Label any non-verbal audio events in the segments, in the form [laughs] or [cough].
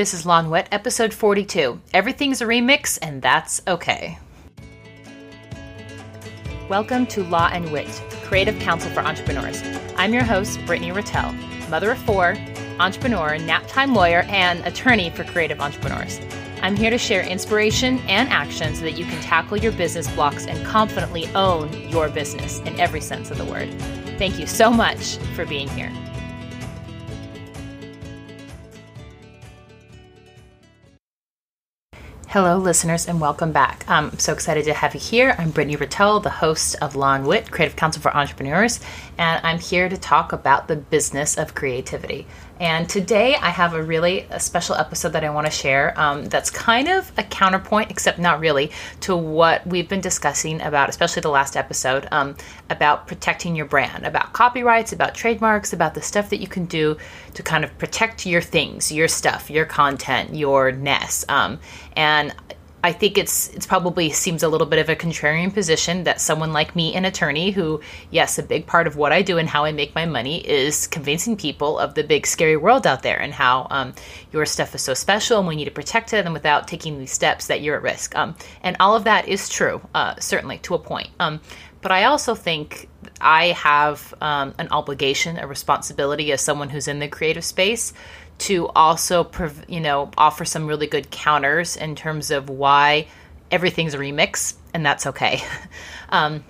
This is Lawn Wit, episode 42. Everything's a remix, and that's okay. Welcome to Law and Wit, Creative Counsel for Entrepreneurs. I'm your host, Brittany Ratelle, mother of four, entrepreneur, nap time lawyer, and attorney for creative entrepreneurs. I'm here to share inspiration and action so that you can tackle your business blocks and confidently own your business in every sense of the word. Thank you so much for being here. Hello, listeners, and welcome back. I'm so excited to have you here. I'm Brittany Ratelle, the host of Law Wit, Creative Counsel for Entrepreneurs, and I'm here to talk about the business of creativity. And today I have a really a special episode that I want to share um, that's kind of a counterpoint, except not really, to what we've been discussing about, especially the last episode, um, about protecting your brand, about copyrights, about trademarks, about the stuff that you can do to kind of protect your things, your stuff, your content, your nest. Um, and I think it's it's probably seems a little bit of a contrarian position that someone like me, an attorney, who yes, a big part of what I do and how I make my money is convincing people of the big scary world out there and how um, your stuff is so special and we need to protect it and without taking these steps that you're at risk. Um, and all of that is true, uh, certainly to a point. Um, but I also think I have um, an obligation, a responsibility as someone who's in the creative space to also, you know, offer some really good counters in terms of why everything's a remix, and that's okay. [laughs] um,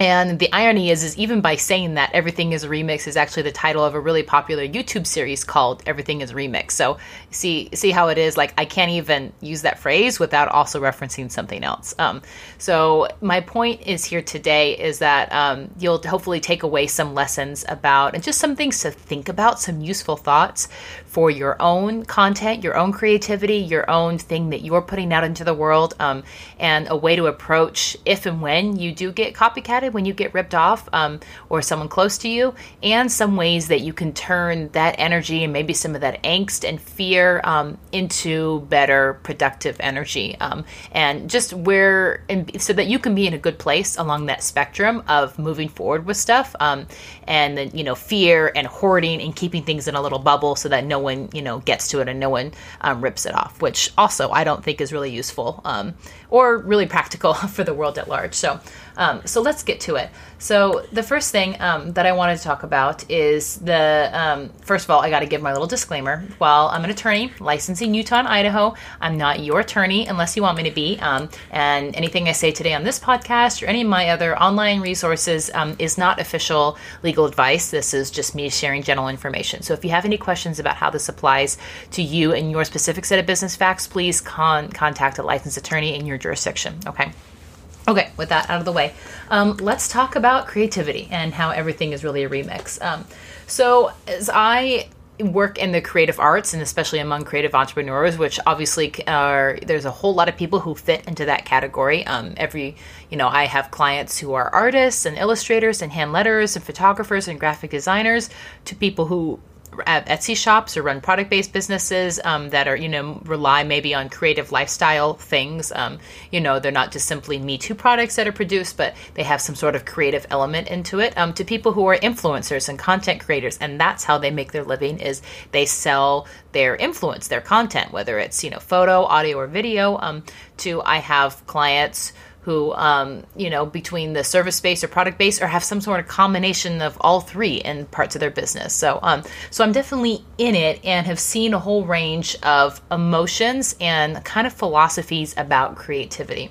and the irony is, is even by saying that everything is a remix is actually the title of a really popular YouTube series called Everything is Remix. So see see how it is. Like I can't even use that phrase without also referencing something else. Um, so my point is here today is that um, you'll hopefully take away some lessons about and just some things to think about, some useful thoughts for your own content, your own creativity, your own thing that you're putting out into the world, um, and a way to approach if and when you do get copycatted when you get ripped off um, or someone close to you, and some ways that you can turn that energy and maybe some of that angst and fear um, into better productive energy. Um, and just where, and so that you can be in a good place along that spectrum of moving forward with stuff. Um, and then, you know, fear and hoarding and keeping things in a little bubble so that no one, you know, gets to it and no one um, rips it off, which also I don't think is really useful. Um, or really practical [laughs] for the world at large. So, um, so let's get to it. So the first thing um, that I wanted to talk about is the um, first of all, I got to give my little disclaimer. While I'm an attorney licensed in Utah and Idaho, I'm not your attorney unless you want me to be. Um, and anything I say today on this podcast or any of my other online resources um, is not official legal advice. This is just me sharing general information. So if you have any questions about how this applies to you and your specific set of business facts, please con- contact a licensed attorney in your jurisdiction. Okay. Okay, with that out of the way, um, let's talk about creativity and how everything is really a remix. Um, so, as I work in the creative arts and especially among creative entrepreneurs which obviously are there's a whole lot of people who fit into that category um, every you know i have clients who are artists and illustrators and hand letters and photographers and graphic designers to people who Etsy shops or run product based businesses um, that are, you know, rely maybe on creative lifestyle things. Um, you know, they're not just simply Me Too products that are produced, but they have some sort of creative element into it. Um, to people who are influencers and content creators, and that's how they make their living is they sell their influence, their content, whether it's you know photo, audio, or video. Um, to I have clients who, um, you know, between the service base or product base, or have some sort of combination of all three in parts of their business. So, um, so I'm definitely in it and have seen a whole range of emotions and kind of philosophies about creativity.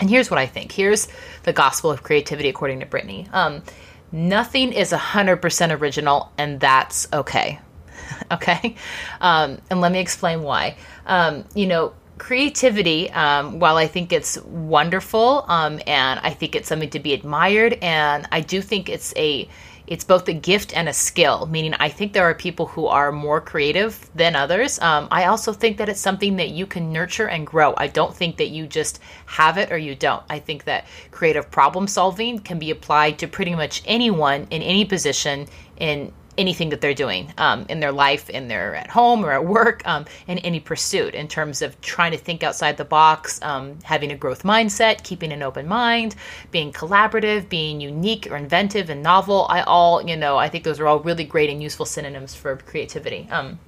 And here's what I think. Here's the gospel of creativity according to Brittany. Um, nothing is 100% original, and that's okay. [laughs] okay? Um, and let me explain why. Um, you know, creativity, um, while I think it's wonderful um, and I think it's something to be admired, and I do think it's a it's both a gift and a skill. Meaning, I think there are people who are more creative than others. Um, I also think that it's something that you can nurture and grow. I don't think that you just have it or you don't. I think that creative problem solving can be applied to pretty much anyone in any position in anything that they're doing um, in their life, in their at home or at work, um, in any pursuit in terms of trying to think outside the box, um, having a growth mindset, keeping an open mind, being collaborative, being unique or inventive and novel. I all, you know, I think those are all really great and useful synonyms for creativity. Um,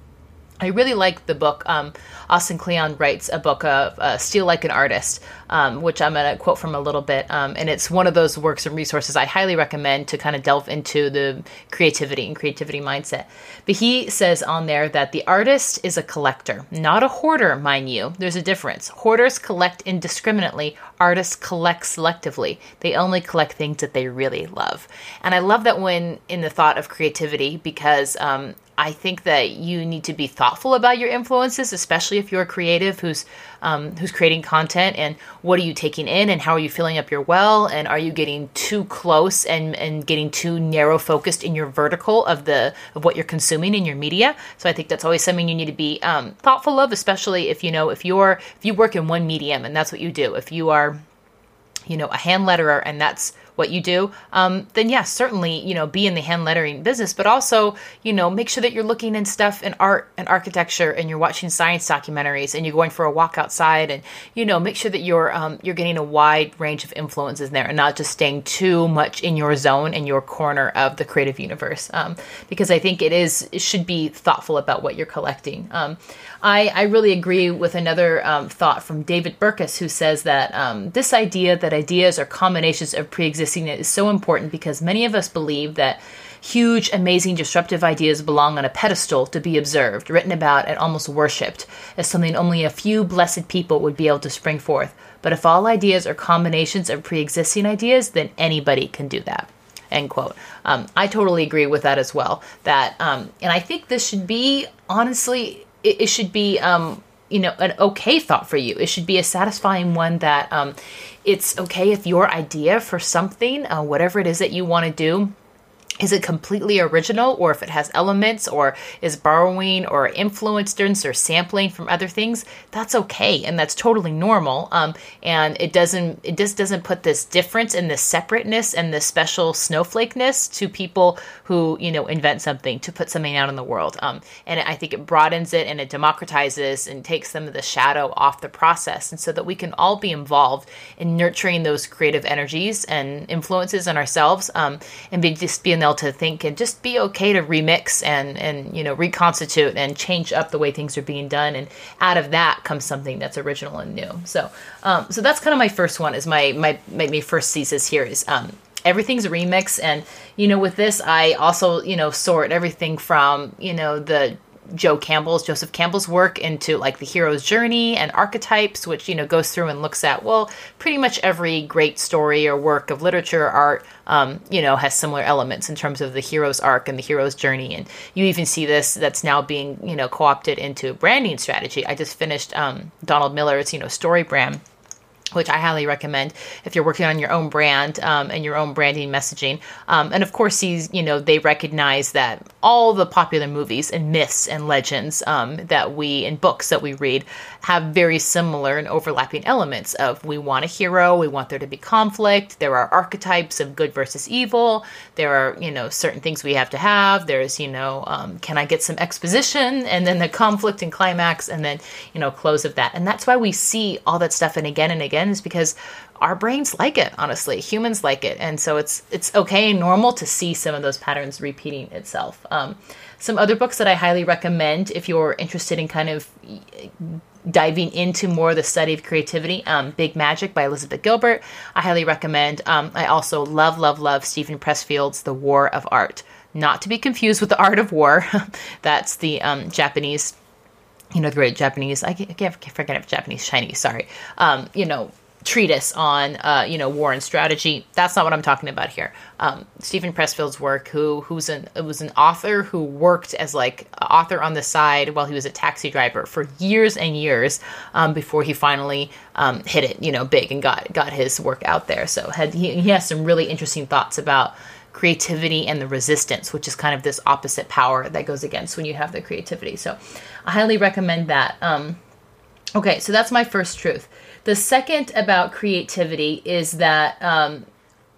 I really like the book. Um, Austin Kleon writes a book of uh, Steal Like an Artist, um, which I'm going to quote from a little bit. Um, and it's one of those works and resources I highly recommend to kind of delve into the creativity and creativity mindset. But he says on there that the artist is a collector, not a hoarder, mind you. There's a difference. Hoarders collect indiscriminately, artists collect selectively. They only collect things that they really love. And I love that when in the thought of creativity because um, I think that you need to be thoughtful about your influences, especially if you're a creative who's um, who's creating content. And what are you taking in, and how are you filling up your well? And are you getting too close and and getting too narrow focused in your vertical of the of what you're consuming in your media? So I think that's always something you need to be um, thoughtful of, especially if you know if you're if you work in one medium and that's what you do. If you are you know a hand letterer and that's what you do, um, then yes, certainly, you know, be in the hand lettering business, but also, you know, make sure that you're looking in stuff in art and architecture and you're watching science documentaries and you're going for a walk outside and, you know, make sure that you're, um, you're getting a wide range of influences there and not just staying too much in your zone and your corner of the creative universe. Um, because I think it is, it should be thoughtful about what you're collecting. I, I really agree with another um, thought from David Burkus, who says that um, this idea that ideas are combinations of pre existing is so important because many of us believe that huge, amazing, disruptive ideas belong on a pedestal to be observed, written about, and almost worshipped as something only a few blessed people would be able to spring forth. But if all ideas are combinations of pre existing ideas, then anybody can do that end quote um, i totally agree with that as well that um, and i think this should be honestly it, it should be um, you know an okay thought for you. It should be a satisfying one that um, it's okay if your idea for something uh, whatever it is that you want to do is it completely original or if it has elements or is borrowing or influenced or sampling from other things? That's okay and that's totally normal. Um, and it doesn't it just doesn't put this difference and this separateness and this special snowflakeness to people who you know invent something to put something out in the world. Um, and i think it broadens it and it democratizes and takes some of the shadow off the process and so that we can all be involved in nurturing those creative energies and influences in ourselves um, and be just be in to think and just be okay to remix and and you know reconstitute and change up the way things are being done. And out of that comes something that's original and new. So um, so that's kind of my first one is my my my, my first thesis here is um, everything's a remix. And you know with this i also you know sort everything from you know the Joe Campbell's Joseph Campbell's work into like the hero's journey and archetypes, which you know goes through and looks at well, pretty much every great story or work of literature, or art, um, you know, has similar elements in terms of the hero's arc and the hero's journey. And you even see this that's now being you know co-opted into branding strategy. I just finished um, Donald Miller's you know story brand which I highly recommend if you're working on your own brand um, and your own branding messaging. Um, and of course, these, you know, they recognize that all the popular movies and myths and legends um, that we, and books that we read, have very similar and overlapping elements of we want a hero, we want there to be conflict, there are archetypes of good versus evil, there are, you know, certain things we have to have, there's, you know, um, can I get some exposition, and then the conflict and climax, and then, you know, close of that. And that's why we see all that stuff and again and again is because our brains like it honestly. Humans like it. And so it's it's okay and normal to see some of those patterns repeating itself. Um, some other books that i highly recommend if you're interested in kind of diving into more the study of creativity um, big magic by elizabeth gilbert i highly recommend. Um, i also love love love steven pressfield's the war of art. Not to be confused with the art of war. [laughs] That's the um, japanese you know, the great Japanese, I can't, I can't forget if Japanese, Chinese, sorry, um, you know, treatise on, uh, you know, war and strategy. That's not what I'm talking about here. Um, Steven Pressfield's work, who who's an was an author who worked as like author on the side while he was a taxi driver for years and years um, before he finally um, hit it, you know, big and got got his work out there. So had he, he has some really interesting thoughts about creativity and the resistance, which is kind of this opposite power that goes against when you have the creativity. So I highly recommend that. Um, okay, so that's my first truth. The second about creativity is that um,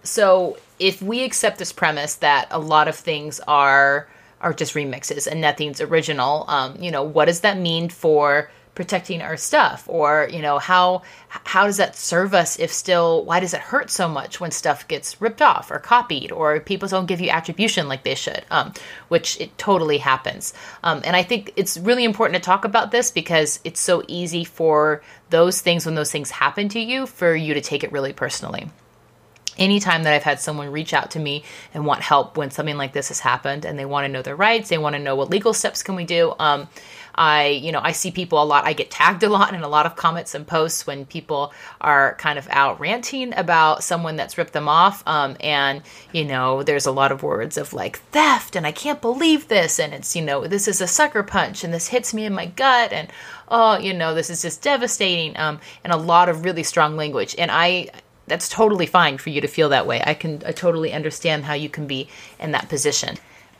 so if we accept this premise that a lot of things are are just remixes and nothing's original, um, you know, what does that mean for protecting our stuff? Or you know how how does that serve us if still why does it hurt so much when stuff gets ripped off or copied or people don't give you attribution like they should? Um, which it totally happens. Um, and i think it's really important to talk about this because it's so easy for those things when those things happen to you for you to take it really personally. Anytime that I've had someone reach out to me and want help when something like this has happened and they want to know their rights, they want to know what legal steps can we do. Um, I, you know, I see people a lot. I get tagged a lot in a lot of comments and posts when people are kind of out ranting about someone that's ripped them off. Um, and, you know, there's a lot of words of like theft and I can't believe this. And it's, you know, this is a sucker punch and this hits me in my gut. And, oh, you know, this is just devastating. Um, and a lot of really strong language. And I, that's totally fine for you to feel that way. I can I totally understand how you can be in that position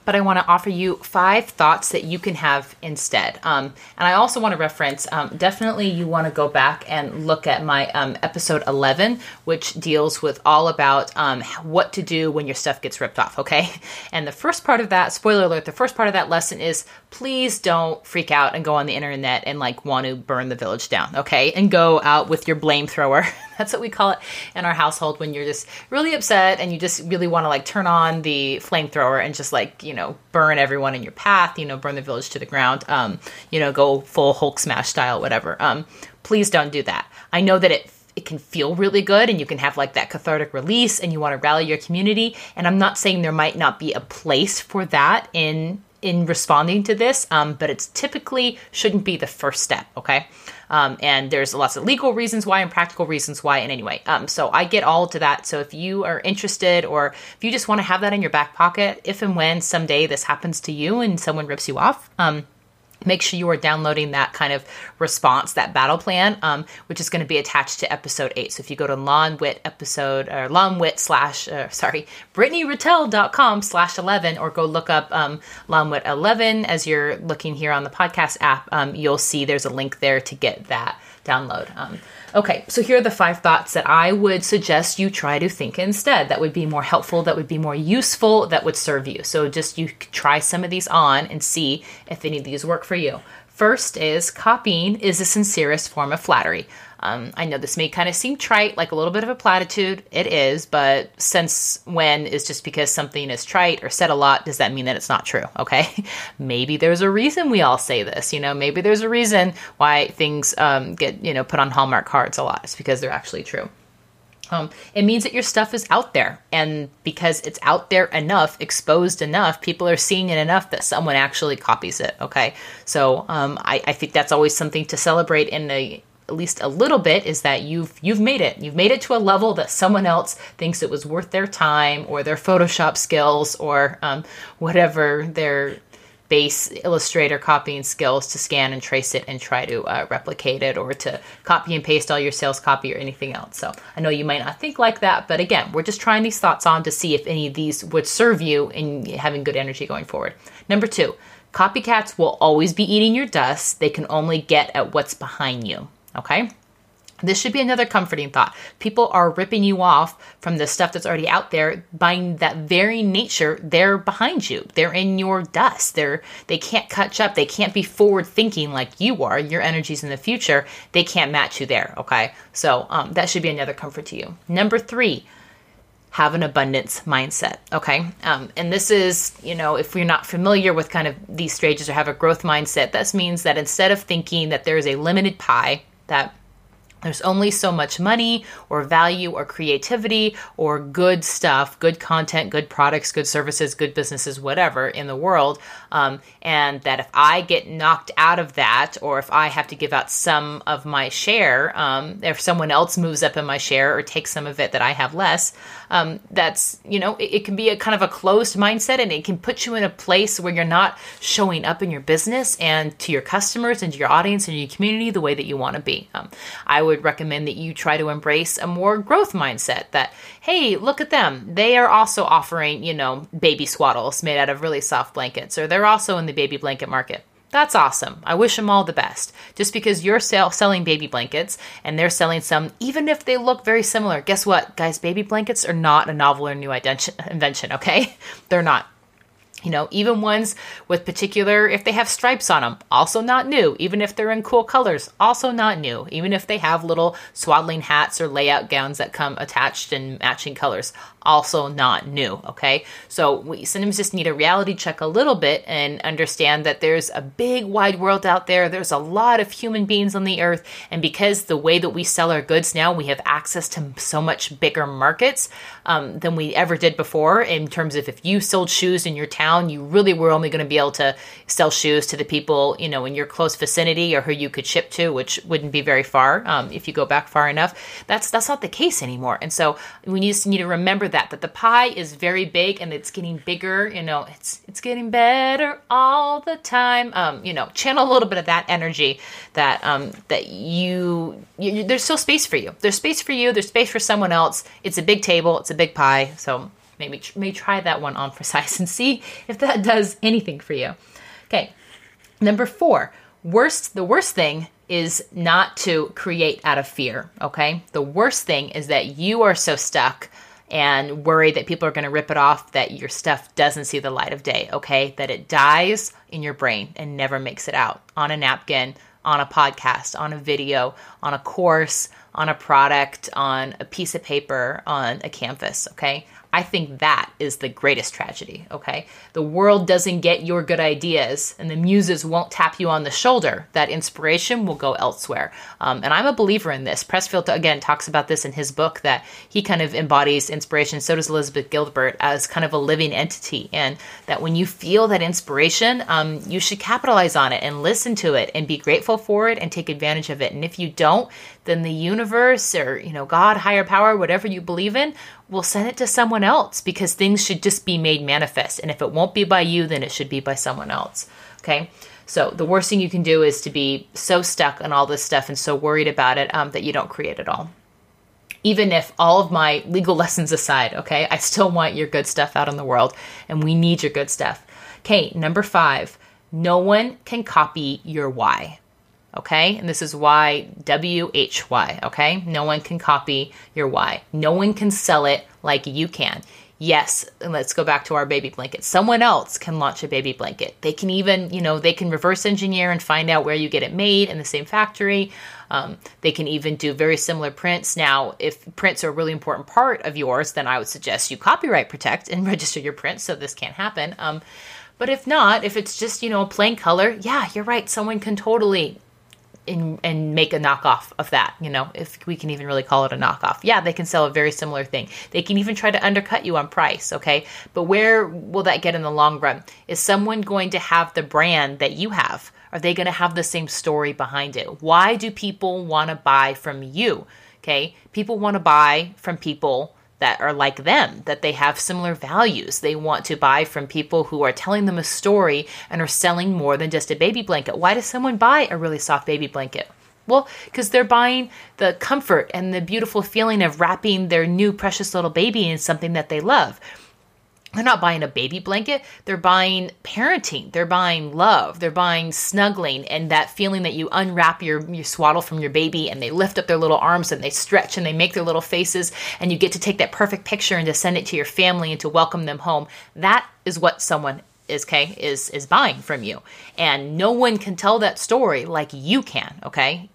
but I want to offer you five thoughts that you can have instead. Um, and I also want to reference um, definitely you want to go back and look at my um, episode 11, which deals with all about um, what to do when your stuff gets ripped off, okay? [laughs] And the first part of that, spoiler alert, the first part of that lesson is please don't freak out and go on the internet and like want to burn the village down, okay? And go out with your blame thrower. [laughs] That's what we call it in our household when you're just really upset and you just really want to like turn on the flamethrower and just like, you know, burn everyone in your path, you know, burn the village to the ground, um, you know, go full Hulk smash style, whatever. Um, please don't do that. I know that it it can feel really good and you can have like that cathartic release and you want to rally your community and i'm not saying there might not be a place for that in in responding to this um, but it's typically shouldn't be the first step okay um, and there's lots of legal reasons why and practical reasons why. And anyway, um, so I get all to that. So if you are interested or if you just want to have that in your back pocket, if and when someday this happens to you and someone rips you off, um, make sure you are downloading that kind of response, that battle plan, um, which is going to be attached to episode eight. So if you go to Lawn Wit episode or Lawn Wit slash, uh, sorry, BrittanyRatelle.com slash 11, or go look up um, Lawn Wit 11 as you're looking here on the podcast app, um, you'll see there's a link there to get that download. Um, okay, so here are the five thoughts that I would suggest you try to think instead. That would be more helpful, that would be more useful, that would serve you. So just you try some of these on and see if any of these work for you. First is copying is the sincerest form of flattery. Um, I know this may kind of seem trite, like a little bit of a platitude. It is, but since when is just because something is trite or said a lot, does that mean that it's not true? Okay. [laughs] maybe there's a reason we all say this. You know, maybe there's a reason why things um, get, you know, put on Hallmark cards a lot. It's because they're actually true. Um, it means that your stuff is out there. And because it's out there enough, exposed enough, people are seeing it enough that someone actually copies it. Okay. So um, I, I, think that's always something to celebrate in a, at least a little bit is that you've you've made it. You've made it to a level that someone else thinks it was worth their time or their Photoshop skills or um, whatever their base Illustrator copying skills to scan and trace it and try to uh, replicate it or to copy and paste all your sales copy or anything else. So I know you might not think like that, but again, we're just trying these thoughts on to see if any of these would serve you in having good energy going forward. Number two, copycats will always be eating your dust. They can only get at what's behind you. Okay? This should be another comforting thought. People are ripping you off from the stuff that's already out there by that very nature. They're behind you. They're in your dust. They're they can't catch up. They can't be forward thinking like you are. Your energies in the future. They can't match you there. Okay, so um, that should be another comfort to you. Number three, have an abundance mindset. Okay. Um, and this is, you know, if we're not familiar with kind of these stages or have a growth mindset, this means that instead of thinking that there is a limited pie, that there's only so much money or value or creativity or good stuff, good content, good products, good services, good businesses, whatever in the world. Um, and that if I get knocked out of that, or if I have to give out some of my share, um, if someone else moves up in my share or takes some of it that I have less, um, that's, you know, it, it can be a kind of a closed mindset and it can put you in a place where you're not showing up in your business and to your customers and to your audience and your community the way that you want to be. Um, I would recommend that you try to embrace a more growth mindset that, hey, look at them. They are also offering, you know, baby swaddles made out of really soft blankets, or they're also in the baby blanket market. That's awesome. I wish them all the best. Just because you're sell- selling baby blankets and they're selling some, even if they look very similar, guess what, guys? Baby blankets are not a novel or new invention, okay? [laughs] They're not You know, even ones with particular, if they have stripes on them, also not new. Even if they're in cool colors, also not new. Even if they have little swaddling hats or layout gowns that come attached in matching colors, also not new. Okay. So we sometimes just need a reality check a little bit and understand that there's a big wide world out there. There's a lot of human beings on the earth. And because the way that we sell our goods now, we have access to so much bigger markets um, than we ever did before. In terms of if you sold shoes in your town, you really were only going to be able to sell shoes to the people, you know, in your close vicinity or who you could ship to, which wouldn't be very far um, if you go back far enough. That's, that's not the case anymore. And so we just need to remember that that that the pie is very big and it's getting bigger you know it's it's getting better all the time. Um you know channel a little bit of that energy that um that you, you there's still space for you. There's space for you. There's space for someone else. It's a big table. It's a big pie. So maybe may try that one on [laughs] for size and see if that does anything for you. Okay. Number four worst the worst thing is not to create out of fear okay? The worst thing is that you are so stuck and worry that people are going to rip it off, that your stuff doesn't see the light of day, okay? That it dies in your brain and never makes it out on a napkin, on a podcast, on a video, on a course, on a product, on a piece of paper, on a canvas, okay? I think that is the greatest tragedy, okay? The world doesn't get your good ideas and the muses won't tap you on the shoulder. That inspiration will go elsewhere. Um, and I'm a believer in this. Pressfield, again, talks about this in his book that he kind of embodies inspiration. So does Elizabeth Gilbert as kind of a living entity. And that when you feel that inspiration, um, you should capitalize on it and listen to it and be grateful for it and take advantage of it. And if you don't, then the universe or, you know, God, higher power, whatever you believe in, will send it to someone else because things should just be made manifest. And if it won't be by you, then it should be by someone else. Okay. So the worst thing you can do is to be so stuck on all this stuff and so worried about it um, that you don't create at all. Even if all of my legal [laughs] lessons aside, okay, I still want your good stuff out in the world and we need your good stuff. Okay, number five, no one can copy your why okay? And this is why WHY, okay? No one can copy your why. No one can sell it like you can. Yes, and let's go back to our baby blanket. Someone else can launch a baby blanket. They can even, you know, they can reverse engineer and find out where you get it made in the same factory. Um, they can even do very similar prints. Now, if prints are a really important part of yours, then I would suggest you copyright protect and [laughs] register your prints so this can't happen. Um, but if not, if it's just, you know, a plain color, yeah, you're right. Someone can totally in, and make a knockoff of that, you know, if we can even really call it a knockoff. Yeah, they can sell a very similar thing. They can even try to undercut you on price, okay? But where will that get in the long run? Is someone going to have the brand that you have? Are they going to have the same story behind it? Why do people want to buy from you? Okay? People want to buy from people that are like them, that they have similar values. They want to buy from people who are telling them a story and are selling more than just a baby blanket. Why does someone buy a really soft baby blanket? Well, because they're buying the comfort and the beautiful feeling of wrapping their new precious little baby in something that they love they're not buying a baby blanket. They're buying parenting. They're buying love. They're buying snuggling and that feeling that you unwrap your, your swaddle from your baby and they lift up their little arms and they stretch and they make their little faces and you get to take that perfect picture and to send it to your family and to welcome them home. That is what someone is okay is is buying from you. And no one can tell that story like you can okay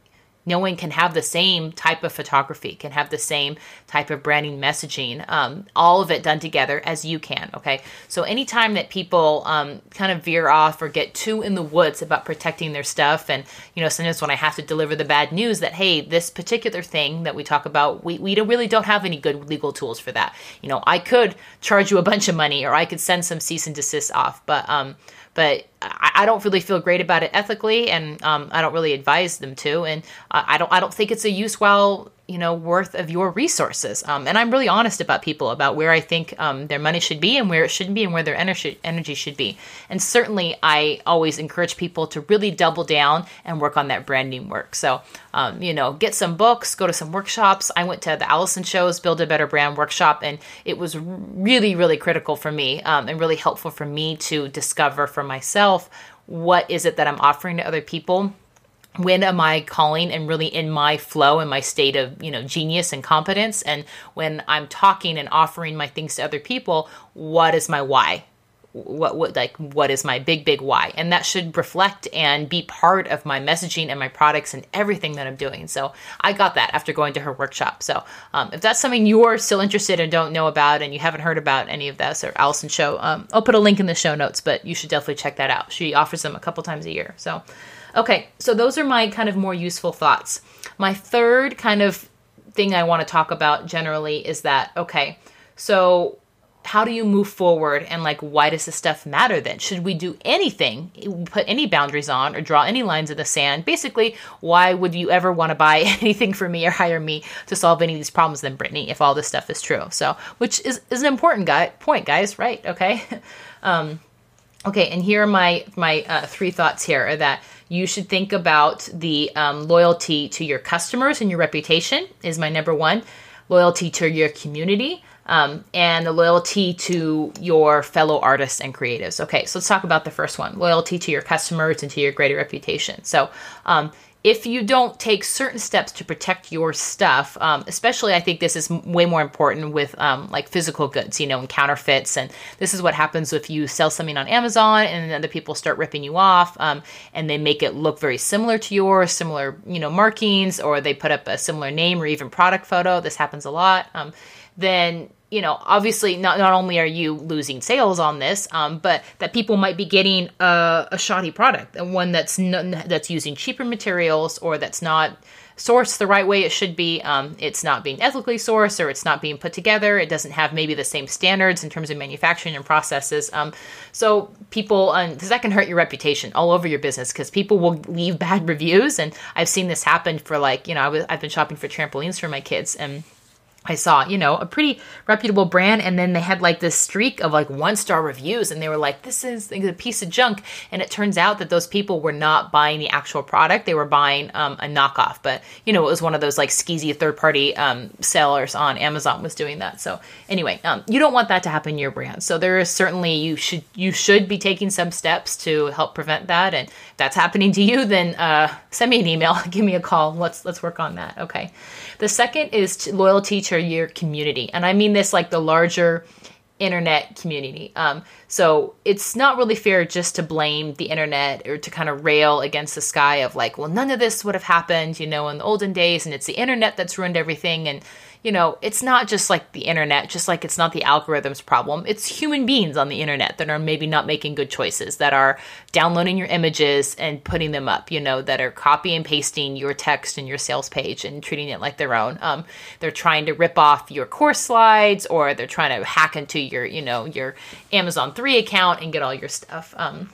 no one can have the same type of photography, can have the same type of branding messaging, um, all of it done together as you can. Okay. So anytime that people um, kind of veer off or get too in the woods about protecting their stuff, and, you know, sometimes when I have to deliver the bad news that, hey, this particular thing that we talk about, we, we don't, really don't have any good legal tools for that. You know, I could charge you a bunch of money or I could send some cease and desist off, but, um, but I, I don't really feel great about it ethically, and um, I don't really advise them to, and I, I don't I don't think it's a use well you know worth of your resources. Um, and i'm really honest about people about where i think um, their money should be and where it shouldn't be and where their energy, energy should be. And certainly i always encourage people to really double down and work on that branding work. So um, you know get some books go to some workshops. I went to the allison shows build a better brand workshop and it was really really critical for me um, and really helpful for me to discover for myself what is it that i'm offering to other people when am I calling and really in my flow and my state of, you know, genius and competence? And when I'm talking and offering my things to other people, what is my why? What what like what is my big big why? And that should reflect and be part of my messaging and my products and everything that i'm doing. So i got that after going to her workshop. So um, if that's something you're still interested and don't know about and you haven't heard about any of this or allison show um, i'll put a link in the show notes but you should definitely check that out. She offers them a couple times a year. So okay. So those are my kind of more useful thoughts. My third kind of thing i want to talk about generally is that okay so how do you move forward and like why does this stuff matter then? Should we do anything put any boundaries on or draw any lines in the sand? Basically why would you ever want to buy [laughs] anything from me or hire me to solve any of these problems then brittany if all this stuff is true? So which is, is an important guy, point guys. Right okay? [laughs] Um, okay and here are my my uh, three thoughts here are that you should think about the um, loyalty to your customers and your reputation is my number one. Loyalty to your community um, and the loyalty to your fellow artists and creatives. Okay, so let's talk about the first one loyalty to your customers and to your greater reputation. So, um, if you don't take certain steps to protect your stuff, um, especially I think this is way more important with um, like physical goods, you know, and counterfeits. And this is what happens if you sell something on Amazon and then other people start ripping you off um, and they make it look very similar to yours, similar, you know, markings, or they put up a similar name or even product photo. This happens a lot. Um, then you know, obviously, not not only are you losing sales on this, um, but that people might be getting a, a shoddy product, and one that's that's using cheaper materials or that's not sourced the right way it should be. Um, it's not being ethically sourced or it's not being put together. It doesn't have maybe the same standards in terms of manufacturing and processes. Um, so people, because that can hurt your reputation all over your business because people will leave [laughs] bad reviews. And I've seen this happen for like, you know, I was, I've been shopping for trampolines for my kids and I saw, you know, a pretty reputable brand, and then they had like this streak of like one star reviews, and they were like, "This is a piece of junk." And it turns out that those people were not buying the actual product; they were buying um, a knockoff. But you know, it was one of those like skeezy third party um, sellers on Amazon was doing that. So anyway, um, you don't want that to happen in your brand. So there is certainly you should you should be taking some steps to help prevent that. And that's happening to you, then uh, send me an email, [laughs] give me a call. Let's let's work on that. Okay. The second is loyalty to your community. And I mean this like the larger internet community. Um, so it's not really fair just to blame the internet or to kind of rail against the sky of like, well, none of this would have happened, you know, in the olden days, and it's the internet that's ruined everything. And you know, it's not just like the internet, just like it's not the algorithm's problem. It's human beings on the internet that are maybe not making good choices, that are downloading your images and putting them up, you know, that are copy and pasting your text and your sales page and treating it like their own. Um, they're trying to rip off your course slides or they're trying to hack into your, you know, your Amazon 3 account and get all your stuff. Um,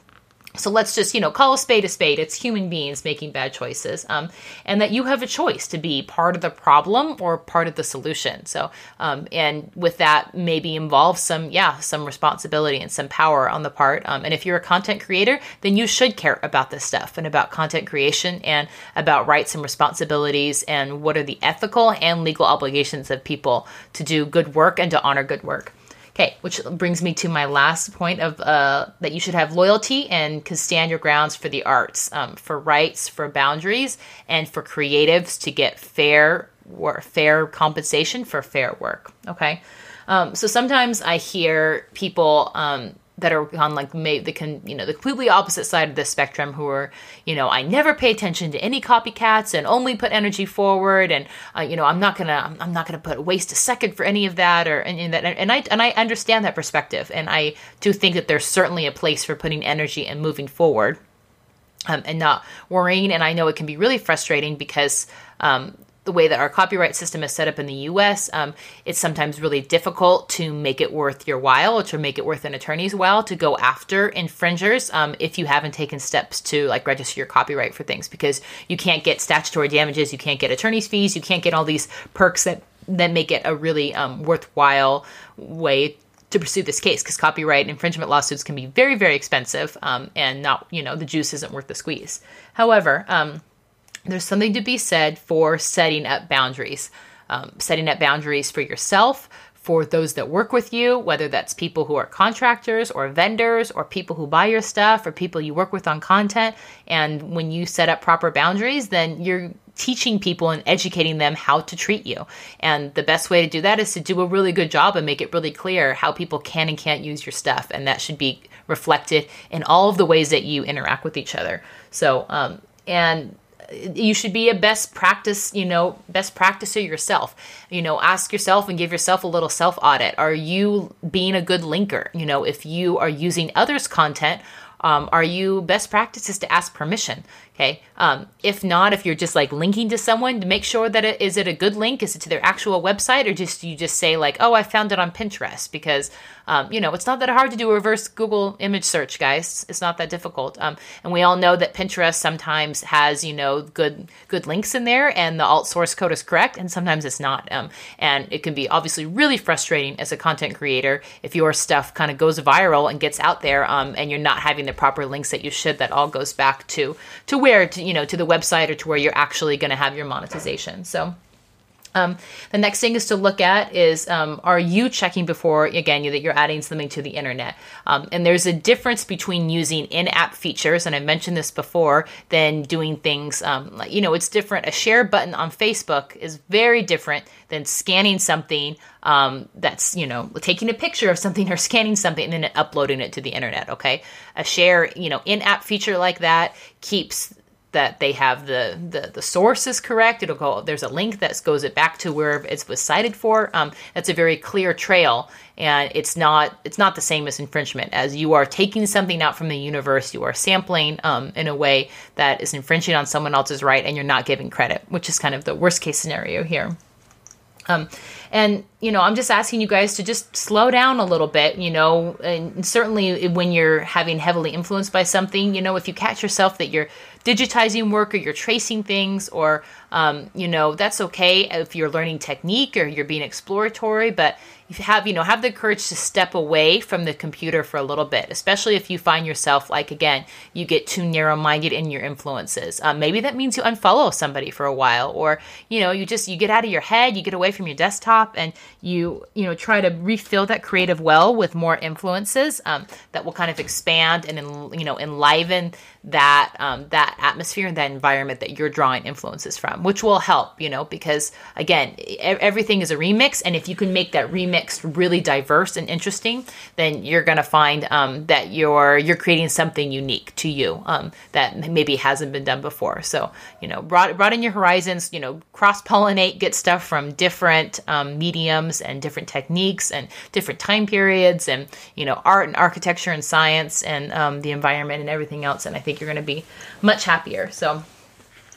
so let's just, you know, call a spade a spade. It's human beings making bad choices. Um, and that you have a choice to be part of the problem or part of the solution. So, um, and with that, maybe involve some, yeah, some responsibility and some power on the part. Um, and if you're a content creator, then you should care about this stuff and about content creation and about rights and responsibilities and what are the ethical and legal obligations of people to do good work and to honor good work. Okay, which brings me to my last point of uh, that you should have loyalty and can stand your grounds for the arts, um, for rights, for boundaries, and for creatives to get fair or fair compensation for fair work. Okay, um, so sometimes I hear people um, that are on like the can you know the completely opposite side of the spectrum who are you know I never pay attention to any copycats and only put energy forward and uh, you know I'm not gonna I'm not gonna put waste a second for any of that or any of that. And I and I understand that perspective. And I do think that there's certainly a place for putting energy and moving forward um, and not worrying. And I know it can be really frustrating because um, the way that our copyright system is set up in the US, um, it's sometimes really difficult to make it worth your while or to make it worth an attorney's while to go after infringers um, if you haven't taken steps to like register your copyright for things because you can't get statutory damages, you can't get attorney's fees, you can't get all these perks that that make it a really um, worthwhile way to pursue this case because copyright infringement lawsuits can be very very expensive um, and not you know the juice isn't worth the squeeze. However um, there's something to be said for setting up boundaries. Um, setting up boundaries for yourself, for those that work with you, whether that's people who are contractors or vendors or people who buy your stuff or people you work with on content. And when you set up proper boundaries, then you're teaching people and educating them how to treat you. And the best way to do that is to do a really good job and make it really clear how people can and can't use your stuff. And that should be reflected in all of the ways that you interact with each other. So, um, and you should be a best practice, you know, best practicer yourself. You know, ask yourself and give yourself a little self audit. Are you being a good linker? You know, if you are using others' content, um, are you best practices to ask permission? Okay. Um, if not, if you're just like linking to someone, to make sure that it is it a good link? Is it to their actual website, or just you just say like, oh, I found it on Pinterest? Because um, you know it's not that hard to do a reverse Google image search, guys. It's not that difficult. Um, and we all know that Pinterest sometimes has you know good good links in there, and the alt source code is correct, and sometimes it's not. Um, and it can be obviously really frustrating as a content creator if your stuff kind of goes viral and gets out there, um, and you're not having the proper links that you should. That all goes back to to where to you know to the website or to where you're actually going to have your monetization. So. Um, the next thing is to look at is um, are you checking before again that you're adding something to the internet? Um, and there's a difference between using in-app features and i mentioned this before than doing things um, like you know it's different. A share button on facebook is very different than scanning something um, that's you know taking a picture of something or scanning something and then uploading it to the internet okay? A share you know in-app feature like that keeps that they have the, the the source is correct. It'll go. There's a link that goes it back to where it was cited for. Um, that's a very clear trail, and it's not it's not the same as infringement. As you are taking something out from the universe, you are sampling um, in a way that is infringing on someone else's right, and you're not giving credit, which is kind of the worst case scenario here. Um, and you know, I'm just asking you guys to just slow down a little bit. You know, and certainly when you're having heavily influenced by something, you know, if you catch yourself that you're digitizing work or you're tracing things or um, you know that's okay if you're learning technique or you're being exploratory but if you have you know have the courage to step away from the computer for a little bit especially if you find yourself like again you get too narrow-minded in your influences. Um, maybe that means you unfollow somebody for a while or you know you just you get out of your head you get away from your desktop and you you know try to refill that creative well with more influences um, that will kind of expand and you know enliven that um, atmosphere and that environment that you're drawing influences from which will help you know because again everything is a remix and if you can make that remix really diverse and interesting, then you're going to find um, that you're you're creating something unique to you um, that maybe hasn't been done before. So you know, broaden your horizons. You know, cross pollinate, get stuff from different um, mediums and different techniques and different time periods, and you know, art and architecture and science and um, the environment and everything else. And I think you're going to be much happier. So.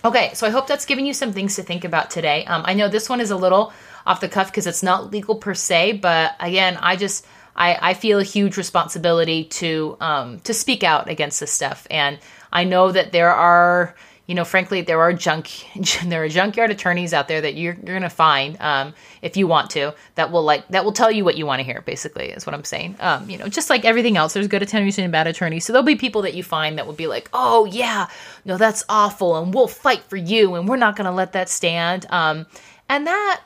Okay, so I hope that's giving you some things to think about today. Um, I know this one is a little off the cuff because it's not legal per se, but again, I just I, I feel a huge responsibility to um, to speak out against this stuff, and I know that there are you know, frankly, there are junk, [laughs] there are junkyard attorneys out there that you're, you're going to find, um, if you want to, that will like, that will tell you what you want to hear, basically, is what I'm saying. Um, you know, just like everything else, there's good attorneys and bad attorneys. So there'll be people that you find that will be like, oh, yeah, no, that's awful. And we'll fight for you. And we're not going to let that stand. Um, and that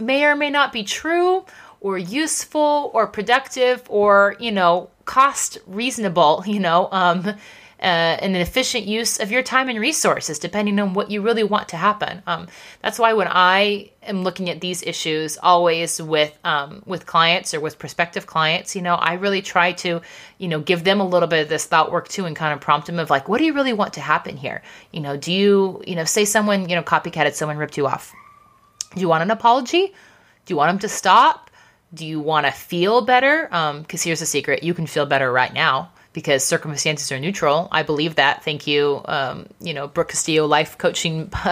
may or may not be true or useful or productive or, you know, cost reasonable, [laughs] you know, um, uh, an efficient use of your time and resources, depending on what you really want to happen. Um, that's why when I am looking at these issues, always with um, with clients or with prospective clients, you know, I really try to, you know, give them a little bit of this thought work too, and kind of prompt them of like, what do you really want to happen here? You know, do you, you know, say someone, you know, copycatted someone ripped you off do you want an apology? Do you want them to stop? Do you want to feel better? Because um, here's the secret you can feel better right now because circumstances are neutral. I believe that. Thank you, um, you know, Brooke Castillo Life Coaching [laughs]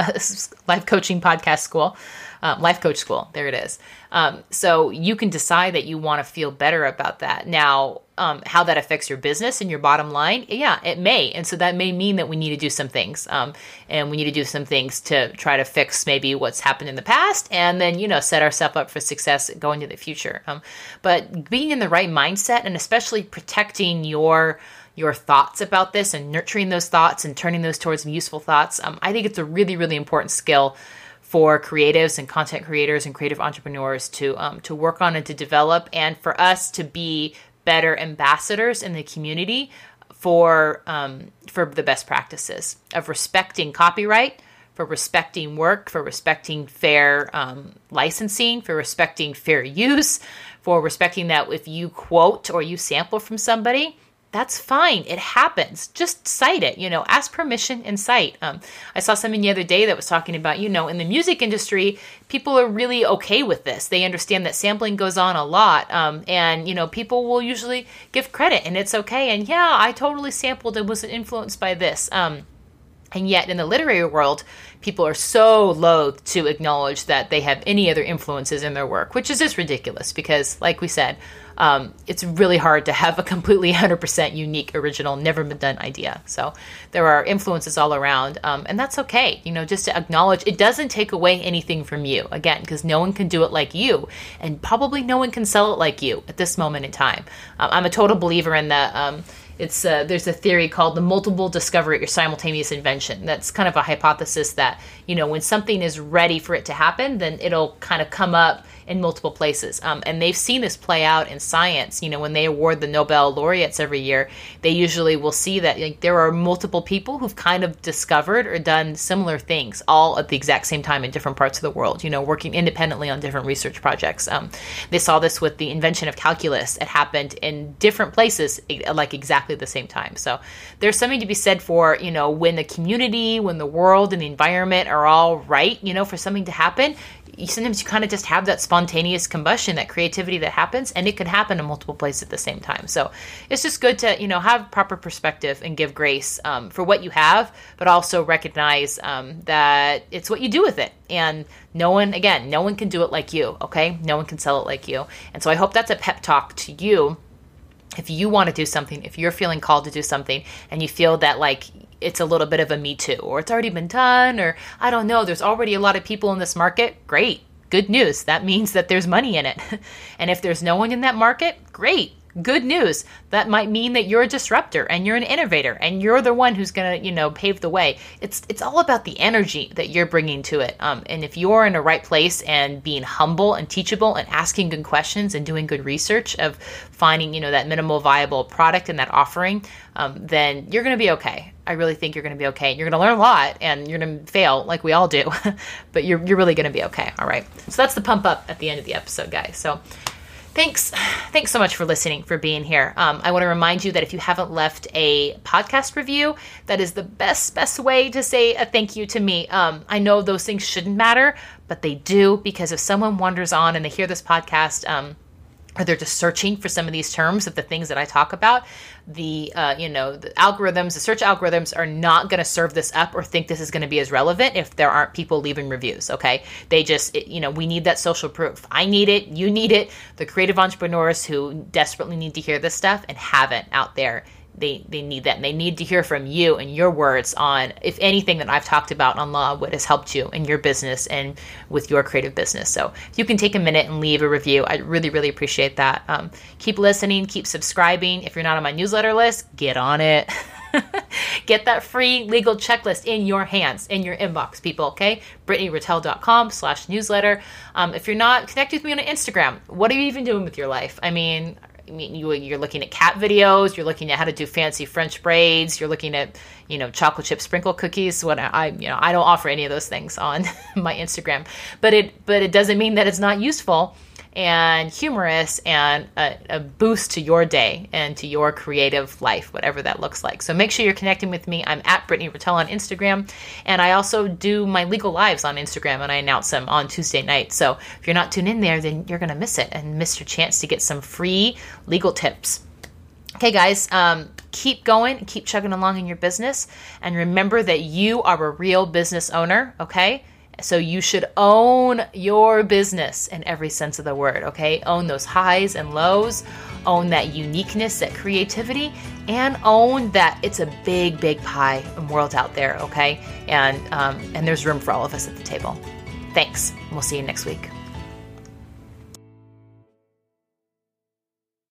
Life Coaching Podcast School, um, Life Coach School. There it is. Um, so you can decide that you want to feel better about that. Now, um, how that affects your business and your bottom line, yeah, it may. And so that may mean that we need to do some things. Um, and we need to do some things to try to fix maybe what's happened in the past and then, you know, set ourselves up for success going to the future. Um, but being in the right mindset and especially protecting your your thoughts about this and nurturing those thoughts and turning those towards useful thoughts, um, I think it's a really, really important skill for creatives and content creators and creative entrepreneurs to um, to work on and to develop, and for us to be better ambassadors in the community for um, for the best practices of respecting copyright, for respecting work, for respecting fair um, licensing, for respecting fair use, for respecting that if you quote or you sample from somebody, that's fine. It happens. Just cite it, you know, ask permission and cite. Um, I saw something the other day that was talking about, you know, in the music industry, people are really okay with this. They understand that sampling goes on a lot. Um, and, you know, people will usually give credit and it's okay. And yeah, I totally sampled and was influenced by this. Um, and yet, in the literary world, people are so loath to acknowledge that they have any other influences in their work, which is just ridiculous because, like we said, um, it's really hard to have a completely [laughs] 100% unique, original, never been done idea. So there are influences all around, um, and that's okay. You know, just to acknowledge it doesn't take away anything from you, again, because no one can do it like you, and probably no one can sell it like you at this moment in time. Um, I'm a total believer in the um, it's uh, there's a theory called the multiple discovery or simultaneous invention. That's kind of a hypothesis that you know when something is ready for it to happen, then it'll kind of come up in multiple places. Um, and they've seen this play out in science. You know, when they award the Nobel laureates every year, they usually will see that like, there are multiple people who've kind of discovered or done similar things all at the exact same time in different parts of the world, you know, working independently on different research projects. Um, they saw this with the invention of calculus. It happened in different places, like exactly the same time. So there's something to be said for, you know, when the community, when the world and the environment are all right, you know, for something to happen, you, sometimes you kind of just have that spontaneous combustion, that creativity that happens, and it could happen in multiple places at the same time. So it's just good to you know have proper perspective and give grace um, for what you have, but also recognize um, that it's what you do with it. And no one, again, no one can do it like you. Okay, no one can sell it like you. And so I hope that's a pep talk to you if you want to do something, if you're feeling called to do something and you feel that like it's a little bit of a me too, or it's already been done, or I don't know, there's already a lot of people in this market, great. Good news. That means that there's money in it. [laughs] and if there's no one in that market, great good news. That might mean that you're a disruptor and you're an innovator and you're the one who's going to you know pave the way. It's it's all about the energy that you're bringing to it. Um, and if you're in the right place and being humble and teachable and asking good questions and doing good research of finding you know that minimal viable product and that offering um, then you're going to be okay. I really think you're going to be okay. You're going to learn a lot and you're going to fail like we all do [laughs] but you're, you're really going to be okay. All right. So that's the pump up at the end of the episode guys. So Thanks. [sighs] Thanks so much for listening, for being here. Um, I want to remind you that if you haven't left a podcast review, that is the best, best way to say a thank you to me. Um, I know those things shouldn't matter, but they do because if someone wanders on and they hear this podcast, um, or they're just searching for some of these terms of the things that I talk about, the uh, you know the algorithms, the search algorithms are not going to serve this up or think this is going to be as relevant if there aren't people leaving reviews. Okay, they just it, you know we need that social proof. I need it, you need it. The creative entrepreneurs who desperately need to hear this stuff and haven't out there they they need that and they need to hear from you and your words on if anything that I've talked about on law what has helped you in your business and with your creative business. So if you can take a minute and leave a review, I really really appreciate that. Um, keep listening, keep subscribing. If you're not on my newsletter list, get on it. [laughs] get that free legal checklist in your hands, in your inbox, people, okay? BrittanyRatelle.com slash newsletter. Um, if you're not, connect with me on Instagram. What are you even doing with your life? I mean, I mean, you, you're looking at cat videos, you're looking at how to do fancy French braids, you're looking at, you know, chocolate chip sprinkle cookies. What I, you know, I don't offer any of those things on [laughs] my Instagram, but it, but it doesn't mean that it's not useful and humorous and a, a, boost to your day and to your creative life, whatever that looks like. So make sure you're connecting with me. I'm at Brittany Ratelle on Instagram, and I also do my legal lives on Instagram, and I announce them on Tuesday night. So if you're not tuned in there, then you're going to miss it and miss your chance to get some free legal tips. Okay, guys, um, keep going, keep chugging along in your business, and remember that you are a real business owner, okay? So you should own your business in every sense of the word, okay? Own those highs and lows, own that uniqueness, that creativity, and own that it's a big, big pie and world out there, okay? And um, and there's room for all of us at the table. Thanks. We'll see you next week.